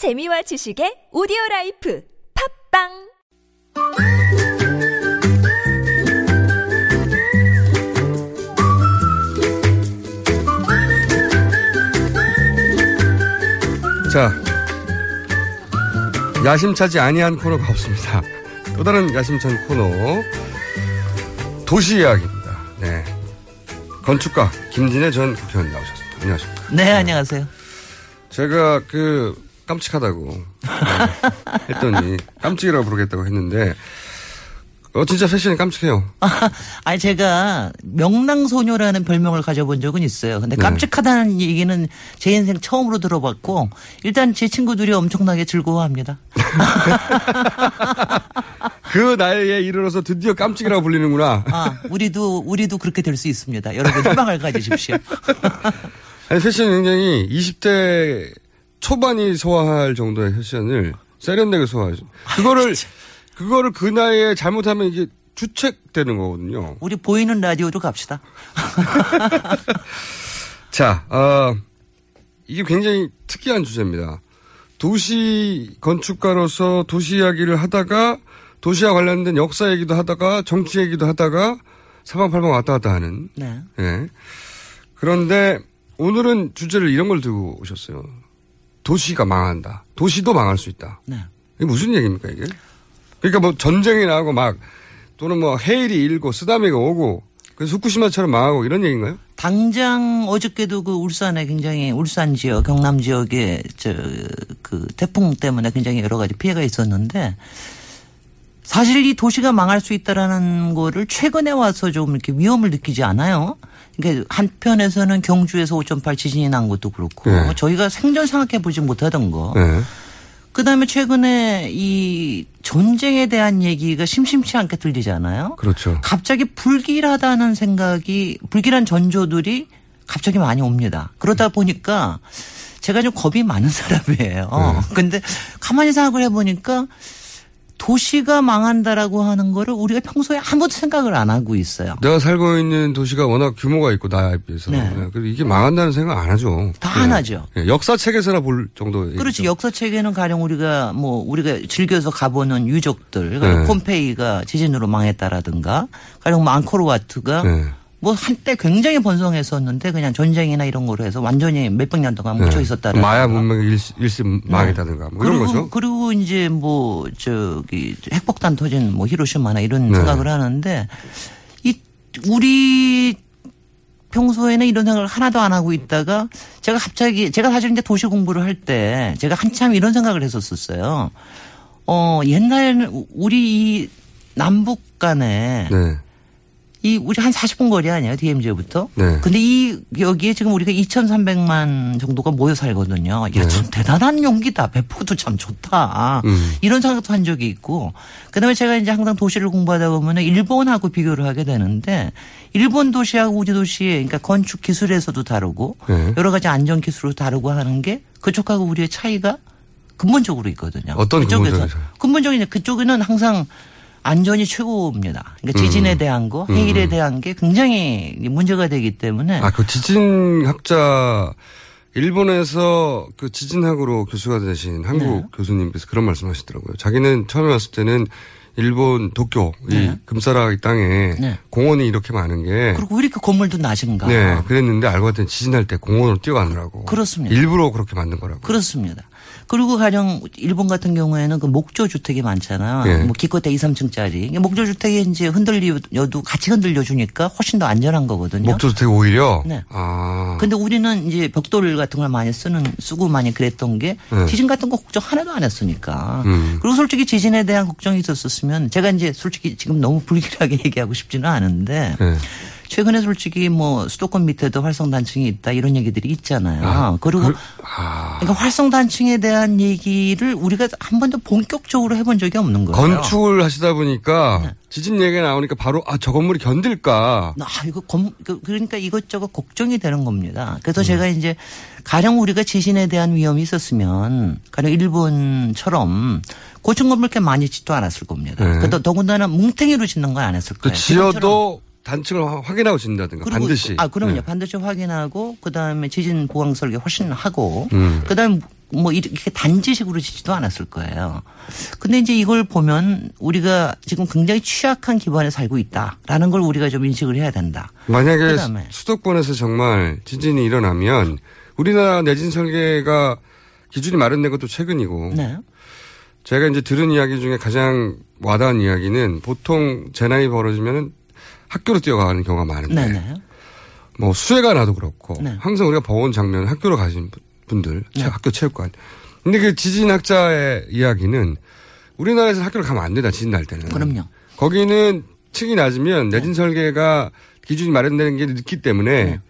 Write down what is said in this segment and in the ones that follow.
재미와 지식의 오디오 라이프 팟빵 자, 야심차지 아니한 코너가 없습니다. 또 다른 야심찬 코너, 도시 이야기입니다. 네. 건축가 김진애 전 국회의원 나오셨습니다. 안녕하십니까. 네, 안녕하세요. 제가 그 깜찍하다고 네, 했더니 깜찍이라고 부르겠다고 했는데 어 진짜 패션이 깜찍해요. 아니, 제가 명랑소녀라는 별명을 가져본 적은 있어요. 근데 네. 깜찍하다는 얘기는 제 인생 처음으로 들어봤고, 일단 제 친구들이 엄청나게 즐거워합니다. 그 나이에 이르러서 드디어 깜찍이라고 불리는구나. 아, 우리도, 우리도 그렇게 될 수 있습니다. 여러분 희망을 가지십시오. 아니 패션이 굉장히 20대 초반이 소화할 정도의 패션을 세련되게 소화하죠. 그거를 그거를 그 나이에 잘못하면 이게 주책되는 거거든요. 우리 보이는 라디오로 갑시다. 자, 어, 이게 굉장히 특이한 주제입니다. 도시 건축가로서 도시 이야기를 하다가 도시와 관련된 역사 얘기도 하다가 정치 얘기도 하다가 사방팔방 왔다 갔다 하는. 네. 예. 그런데 오늘은 주제를 이런 걸 들고 오셨어요. 도시가 망한다. 도시도 망할 수 있다. 네. 이게 무슨 얘기입니까, 이게? 그러니까 뭐 전쟁이 나고 막 또는 뭐 해일이 일고 쓰다미가 오고 그래서 후쿠시마처럼 망하고 이런 얘기인가요? 당장 어저께도 그 울산에 굉장히 울산 지역, 경남 지역에 저 그 태풍 때문에 굉장히 여러 가지 피해가 있었는데 사실 이 도시가 망할 수 있다라는 거를 최근에 와서 좀 이렇게 위험을 느끼지 않아요. 그러니까 한편에서는 경주에서 5.8 지진이 난 것도 그렇고 네. 저희가 생전 생각해 보지 못하던 거. 네. 그다음에 최근에 이 전쟁에 대한 얘기가 심심치 않게 들리잖아요. 그렇죠. 갑자기 불길하다는 생각이 불길한 전조들이 갑자기 많이 옵니다. 그러다 보니까 제가 좀 겁이 많은 사람이에요. 근데 가만히 생각을 해보니까 도시가 망한다라고 하는 거를 우리가 평소에 아무도 생각을 안 하고 있어요. 내가 살고 있는 도시가 워낙 규모가 있고 나에 비해서 네. 네. 그래서 이게 망한다는 생각 안 하죠. 다 네. 안 하죠. 네. 역사책에서나 볼 정도의 그렇지. 역사책에는 가령 우리가 뭐 우리가 즐겨서 가보는 유적들, 네. 폼페이가 지진으로 망했다라든가, 가령 뭐 앙코르와트가 네. 뭐 한때 굉장히 번성했었는데 그냥 전쟁이나 이런 거로 해서 완전히 몇백 년 동안 묻혀 있었다는 네. 마야 문명의 일시, 일시 망했다든가 뭐 이런 그리고 거죠. 그리고 이제 뭐 저기 핵폭탄 터진 뭐 히로시마나 이런 네. 생각을 하는데 이 우리 평소에는 이런 생각을 하나도 안 하고 있다가 제가 갑자기 제가 사실 이제 도시 공부를 할 때 제가 한참 이런 생각을 했었었어요. 어 옛날에는 우리 이 남북 간에 네. 이 우리 한 40분 거리 아니에요 DMZ부터. 네. 근데 이 여기에 지금 우리가 2,300만 정도가 모여 살거든요. 야참 대단한 용기다. 배포도 참 좋다. 네. 음. 이런 생각도 한 적이 있고. 그다음에 제가 이제 항상 도시를 공부하다 보면은 일본하고 비교를 하게 되는데 일본 도시하고 우리 도시 그러니까 건축 기술에서도 다르고 네. 여러 가지 안전 기술도 다르고 하는 게 그쪽하고 우리의 차이가 근본적으로 있거든요. 어떤 그쪽에서 근본적인 차이? 근본적인 그쪽에는 항상 안전이 최고입니다. 그러니까 음. 지진에 대한 거, 해일에 대한 게 굉장히 문제가 되기 때문에 아, 그 지진 학자 일본에서 그 지진학으로 교수가 되신 한국 네. 교수님께서 그런 말씀하시더라고요. 자기는 처음에 왔을 때는 일본 도쿄 이 네. 금사라 이 땅에 네. 공원이 이렇게 많은 게 그리고 왜 이렇게 건물도 낮은가? 네, 그랬는데 알고 봤더니 지진할 때 공원으로 뛰어가느라고. 그렇습니다. 일부러 그렇게 만든 거라고. 그렇습니다. 그리고 가령 일본 같은 경우에는 그 목조 주택이 많잖아요. 네. 뭐 기껏해 2, 3층짜리. 목조 주택이 이제 흔들려도 같이 흔들려 주니까 훨씬 더 안전한 거거든요. 목조 주택 오히려. 네. 아. 근데 우리는 이제 벽돌 같은 걸 많이 쓰는 쓰고 많이 그랬던 게 네. 지진 같은 거 걱정 하나도 안 했으니까. 음. 그리고 솔직히 지진에 대한 걱정이 있었으면 제가 이제 솔직히 지금 너무 불길하게 얘기하고 싶지는 않은데 네. 최근에 솔직히 뭐 수도권 밑에도 활성 단층이 있다 이런 얘기들이 있잖아요. 아, 그리고 그- 아. 그러니까 활성 단층에 대한 얘기를 우리가 한 번도 본격적으로 해본 적이 없는 거예요. 건축을 하시다 보니까 네. 지진 얘기가 나오니까 바로 아, 저 건물이 견딜까. 아, 이거 검, 그- 그러니까 이것저것 걱정이 되는 겁니다. 음. 그래서 제가 이제 가령 우리가 지진에 대한 위험이 있었으면 가령 일본처럼 고층 건물 이렇게 많이 짓도 않았을 겁니다. 네. 그래도 더군다나 뭉탱이로 짓는 건 안 했을 그 거예요. 지금처럼. 지어도 단층을 화- 확인하고 짓는다든가 그리고 반드시. 아 그럼요. 네. 반드시 확인하고 그다음에 지진 보강 설계 훨씬 하고 음. 그다음에 뭐 이렇게 단지식으로 짓지도 않았을 거예요. 근데 이제 이걸 보면 우리가 지금 굉장히 취약한 기반에 살고 있다라는 걸 우리가 좀 인식을 해야 된다. 만약에 그다음에. 수도권에서 정말 지진이 일어나면 우리나라 내진 설계가 기준이 마련된 것도 최근이고 네. 제가 이제 들은 이야기 중에 가장 와닿은 이야기는 보통 재난이 벌어지면 학교로 뛰어가는 경우가 많은데 네네. 뭐 수해가 나도 그렇고 네. 항상 우리가 버온 장면 학교로 가신 분- 분들 체- 학교 체육관 근데 그 지진학자의 이야기는 우리나라에서 학교를 가면 안 된다 지진 날 때는 그럼요. 거기는 층이 낮으면 내진 설계가 기준이 마련되는 게 늦기 때문에 네.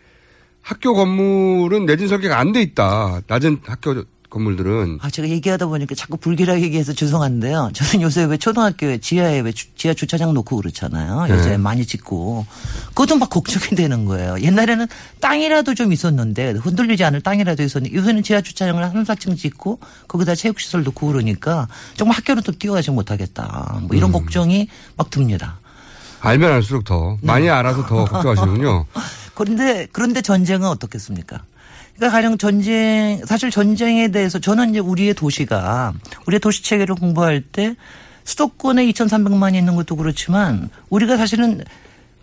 학교 건물은 내진 설계가 안 돼 있다 낮은 학교 건물들은 아, 제가 얘기하다 보니까 자꾸 불길하게 얘기해서 죄송한데요. 저는 요새 왜 초등학교에 지하에 왜 주- 지하 주차장 놓고 그렇잖아요. 요새 네. 많이 짓고. 그것도 막 걱정이 되는 거예요. 옛날에는 땅이라도 좀 있었는데 흔들리지 않을 땅이라도 있었는데 요새는 지하 주차장을 한 3층 짓고 거기다 체육시설 놓고 그러니까 정말 학교로 또 뛰어가지 못하겠다. 뭐 음. 이런 걱정이 막 듭니다. 알면 알수록 더 네. 많이 알아서 더 걱정하시는군요. 그런데 그런데 전쟁은 어떻겠습니까? 그러니까 가령 전쟁 사실 전쟁에 대해서 저는 이제 우리의 도시가 우리의 도시 체계를 공부할 때 수도권에 2,300만이 있는 것도 그렇지만 우리가 사실은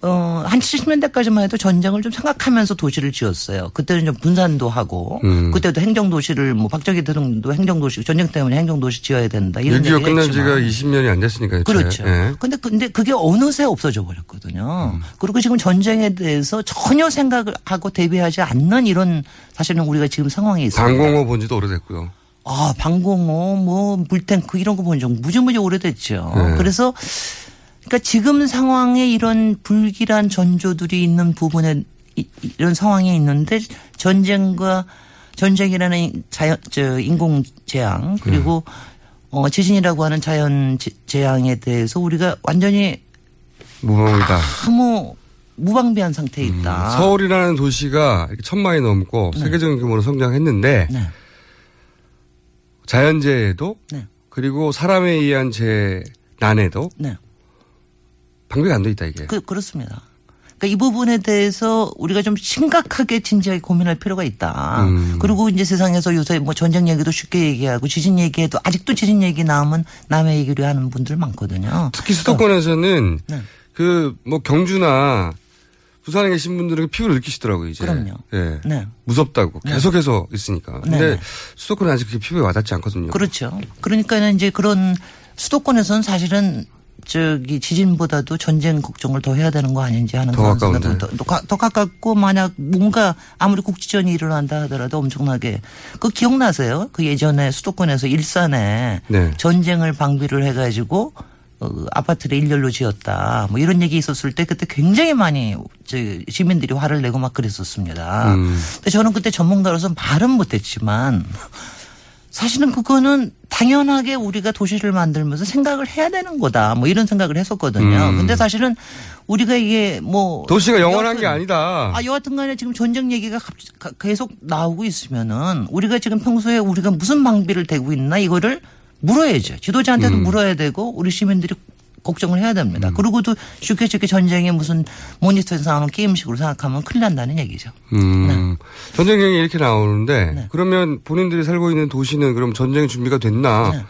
어, 한 70년대까지만 해도 전쟁을 좀 생각하면서 도시를 지었어요. 그때는 좀 분산도 하고, 음. 그때도 행정도시를 뭐 박정희 대통령도 행정도시, 전쟁 때문에 행정도시 지어야 된다. 이런 6.25 얘기 끝난 지가 했지만. 20년이 안 됐으니까. 그렇죠. 예. 근데 근데 그게 어느새 없어져 버렸거든요. 음. 그리고 지금 전쟁에 대해서 전혀 생각을 하고 대비하지 않는 이런 사실은 우리가 지금 상황에 있습니다. 방공호 본 지도 오래됐고요. 아, 방공호, 뭐 물탱크 이런 거 본 적 무지무지 오래됐죠. 네. 그래서 그러니까 지금 상황에 이런 불길한 전조들이 있는 부분에 이- 이런 상황이 있는데 전쟁과 전쟁이라는 자연 저 인공 재앙 그리고 어 지진이라고 하는 자연 재- 재앙에 대해서 우리가 완전히 무방비다. 아무 무방비한 상태에 있다. 음, 서울이라는 도시가 천만이 넘고 세계적인 규모로 성장했는데 네. 자연재해도 네. 그리고 사람에 의한 재난에도 네. 방비가 안돼 있다 이게. 그, 그렇습니다. 그러니까 이 부분에 대해서 우리가 좀 심각하게 진지하게 고민할 필요가 있다. 음. 그리고 이제 세상에서 요새 뭐 전쟁 얘기도 쉽게 얘기하고 지진 얘기해도 아직도 지진 얘기 나오면 남의 얘기를 하는 분들 많거든요. 특히 수도권에서는 네. 그뭐 경주나 부산에 계신 분들은 피부를 느끼시더라고요 이제. 그럼요. 예. 네. 무섭다고 계속해서 있으니까. 근데 네. 수도권은 아직 그게 피부에 와닿지 않거든요. 그렇죠. 그러니까는 이제 그런 수도권에서는 사실은 저기 지진보다도 전쟁 걱정을 더 해야 되는 거 아닌지 하는 더 가까운데. 더, 더, 가- 더 가깝고 만약 뭔가 아무리 국지전이 일어난다 하더라도 엄청나게 그 기억나세요? 그 예전에 수도권에서 일산에 네. 전쟁을 방비를 해가지고 어, 아파트를 일렬로 지었다. 뭐 이런 얘기 있었을 때 그때 굉장히 많이 저 시민들이 화를 내고 막 그랬었습니다. 음. 근데 저는 그때 전문가로서 말은 못했지만 사실은 그거는 당연하게 우리가 도시를 만들면서 생각을 해야 되는 거다. 뭐 이런 생각을 했었거든요. 음. 근데 사실은 우리가 이게 뭐 도시가 영원한 여하튼- 게 아니다. 아, 여하튼 간에 지금 전쟁 얘기가 계속 나오고 있으면은 우리가 지금 평소에 우리가 무슨 방비를 대고 있나 이거를 물어야죠. 지도자한테도 음. 물어야 되고 우리 시민들이 걱정을 해야 됩니다. 그리고도 쉽게 쉽게 전쟁에 무슨 모니터에서 나오는 게임식으로 생각하면 큰일 난다는 얘기죠. 음. 전쟁 얘기 이렇게 나오는데 네. 그러면 본인들이 살고 있는 도시는 그럼 전쟁 준비가 됐나? 네.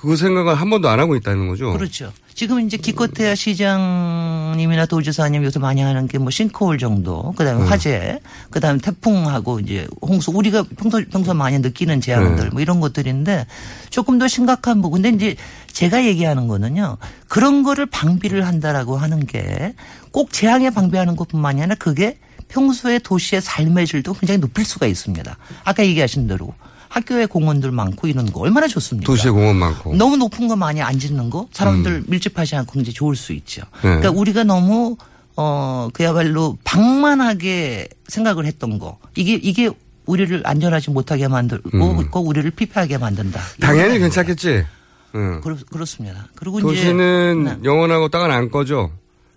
그 생각을 한 번도 안 하고 있다는 거죠. 그렇죠. 지금 이제 기껏해야 시장님이나 도지사님 요새 많이 하는 게 뭐 싱크홀 정도, 그다음에 화재, 그다음에 태풍하고 이제 홍수 우리가 평소 평소 많이 느끼는 재앙들 네. 뭐 이런 것들인데 조금 더 심각한 부분. 근데 이제 제가 얘기하는 거는요. 그런 거를 방비를 한다라고 하는 게 꼭 재앙에 방비하는 것뿐만이 아니라 그게 평소에 도시의 삶의 질도 굉장히 높일 수가 있습니다. 아까 얘기하신 대로 학교에 공원들 많고 이런 거 얼마나 좋습니까? 도시에 공원 많고. 너무 높은 거 많이 안 짓는 거 사람들 밀집하지 않고 굉장히 좋을 수 있죠. 음. 네. 그러니까 우리가 너무 어 그야말로 방만하게 생각을 했던 거 이게 이게 우리를 안전하지 못하게 만들고 음. 꼭 우리를 피폐하게 만든다. 당연히 괜찮겠지. 응. 그렇, 그렇습니다. 그리고 도시는 이제 네. 영원하고 땅은 안 꺼져.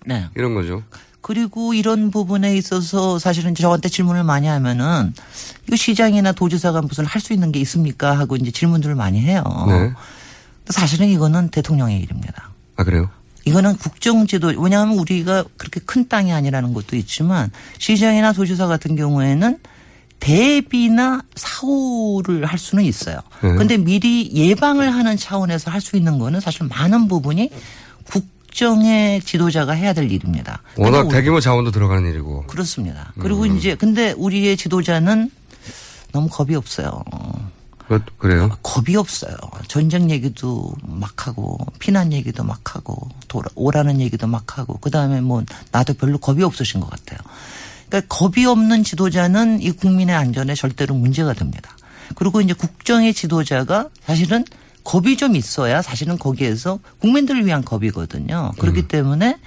네. 이런 거죠. 그리고 이런 부분에 있어서 사실은 저한테 질문을 많이 하면은 이거 시장이나 도지사가 무슨 할 수 있는 게 있습니까 하고 이제 질문들을 많이 해요. 네. 사실은 이거는 대통령의 일입니다. 아 그래요? 이거는 국정지도 왜냐하면 우리가 그렇게 큰 땅이 아니라는 것도 있지만 시장이나 도지사 같은 경우에는 대비나 사후를 할 수는 있어요. 네. 그런데 미리 예방을 하는 차원에서 할 수 있는 거는 사실 많은 부분이 국 정의 지도자가 해야 될 일입니다. 워낙 대규모 자원도 들어가는 일이고. 그렇습니다. 그리고 음. 이제 근데 우리의 지도자는 너무 겁이 없어요. 그, 그래요? 겁이 없어요. 전쟁 얘기도 막 하고 피난 얘기도 막 하고 돌아, 오라는 얘기도 막 하고 그다음에 뭐 나도 별로 겁이 없으신 것 같아요. 그러니까 겁이 없는 지도자는 이 국민의 안전에 절대로 문제가 됩니다. 그리고 이제 국정의 지도자가 사실은 겁이 좀 있어야 사실은 거기에서 국민들을 위한 겁이거든요. 그렇기 때문에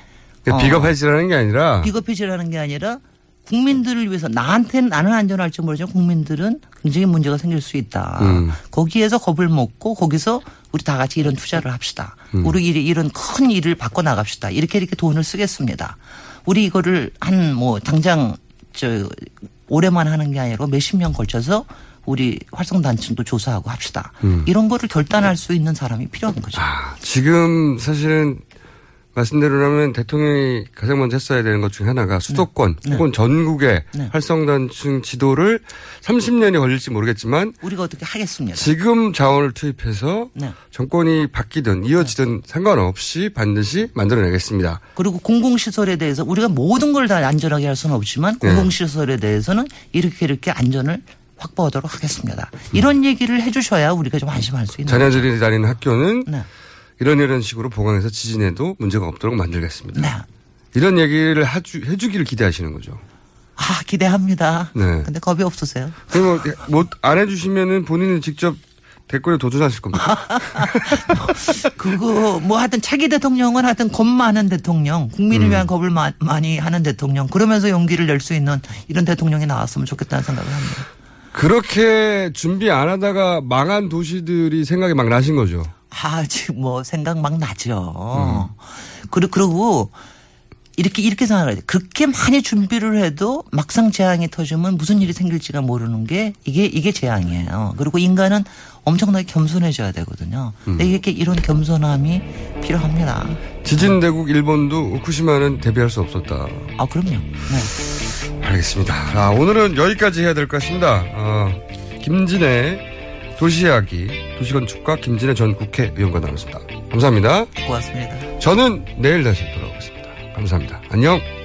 어, 비겁해지라는 게 아니라 비겁해지라는 게 아니라 국민들을 위해서 나한테는 나는 안전할지 모르지만 국민들은 굉장히 문제가 생길 수 있다. 음. 거기에서 겁을 먹고 거기서 우리 다 같이 이런 투자를 합시다. 음. 우리 이- 이런 큰 일을 바꿔 나갑시다. 이렇게 이렇게 돈을 쓰겠습니다. 우리 이거를 한 뭐 당장 저 올해만 하는 게 아니라 몇십 년 걸쳐서 우리 활성단층도 조사하고 합시다. 이런 거를 결단할 수 있는 사람이 필요한 거죠. 음. 아, 지금 사실은 말씀대로라면 대통령이 가장 먼저 했어야 되는 것 중에 하나가 수도권 네. 혹은 전국의 네. 활성단층 지도를 30년이 걸릴지 모르겠지만 우리가 어떻게 하겠습니다. 지금 자원을 투입해서 네. 정권이 바뀌든 이어지든 상관없이 반드시 만들어내겠습니다. 그리고 공공시설에 대해서 우리가 모든 걸 다 안전하게 할 수는 없지만 네. 공공시설에 대해서는 이렇게 이렇게 안전을 확보하도록 하겠습니다. 이런 얘기를 해 주셔야 우리가 좀 안심할 수 있는. 자녀들이 다니는 학교는 네. 이런 이런 식으로 보강해서 지진에도 문제가 없도록 만들겠습니다. 네. 이런 얘기를 하주, 해주기를 기대하시는 거죠. 아, 기대합니다. 네. 근데 겁이 없으세요? 그리고 뭐안 해주시면은 본인이 직접 댓글에 도전하실 겁니다. 그거 뭐 하여튼 차기 대통령은 하여튼 겁 많은 대통령, 음. 국민을 위한 겁을 마- 많이 하는 대통령, 그러면서 용기를 낼 수 있는 이런 대통령이 나왔으면 좋겠다는 생각을 합니다. 그렇게 준비 안 하다가 망한 도시들이 생각이 막 나신 거죠. 아, 지금 뭐 생각 막 나죠. 음. 그리고, 이렇게, 이렇게 생각해야 돼. 그렇게 많이 준비를 해도 막상 재앙이 터지면 무슨 일이 생길지가 모르는 게 이게, 이게 재앙이에요. 그리고 인간은 엄청나게 겸손해져야 되거든요. 음. 이게 이런 겸손함이 필요합니다. 지진 대국 일본도 후쿠시마는 대비할 수 없었다. 아, 그럼요. 네. 알겠습니다. 아, 오늘은 여기까지 해야 될 것 같습니다. 어, 김진애 도시이야기 도시건축가 김진애 전 국회의원과 나눴습니다. 감사합니다. 고맙습니다. 저는 내일 다시 돌아오겠습니다. 감사합니다. 안녕.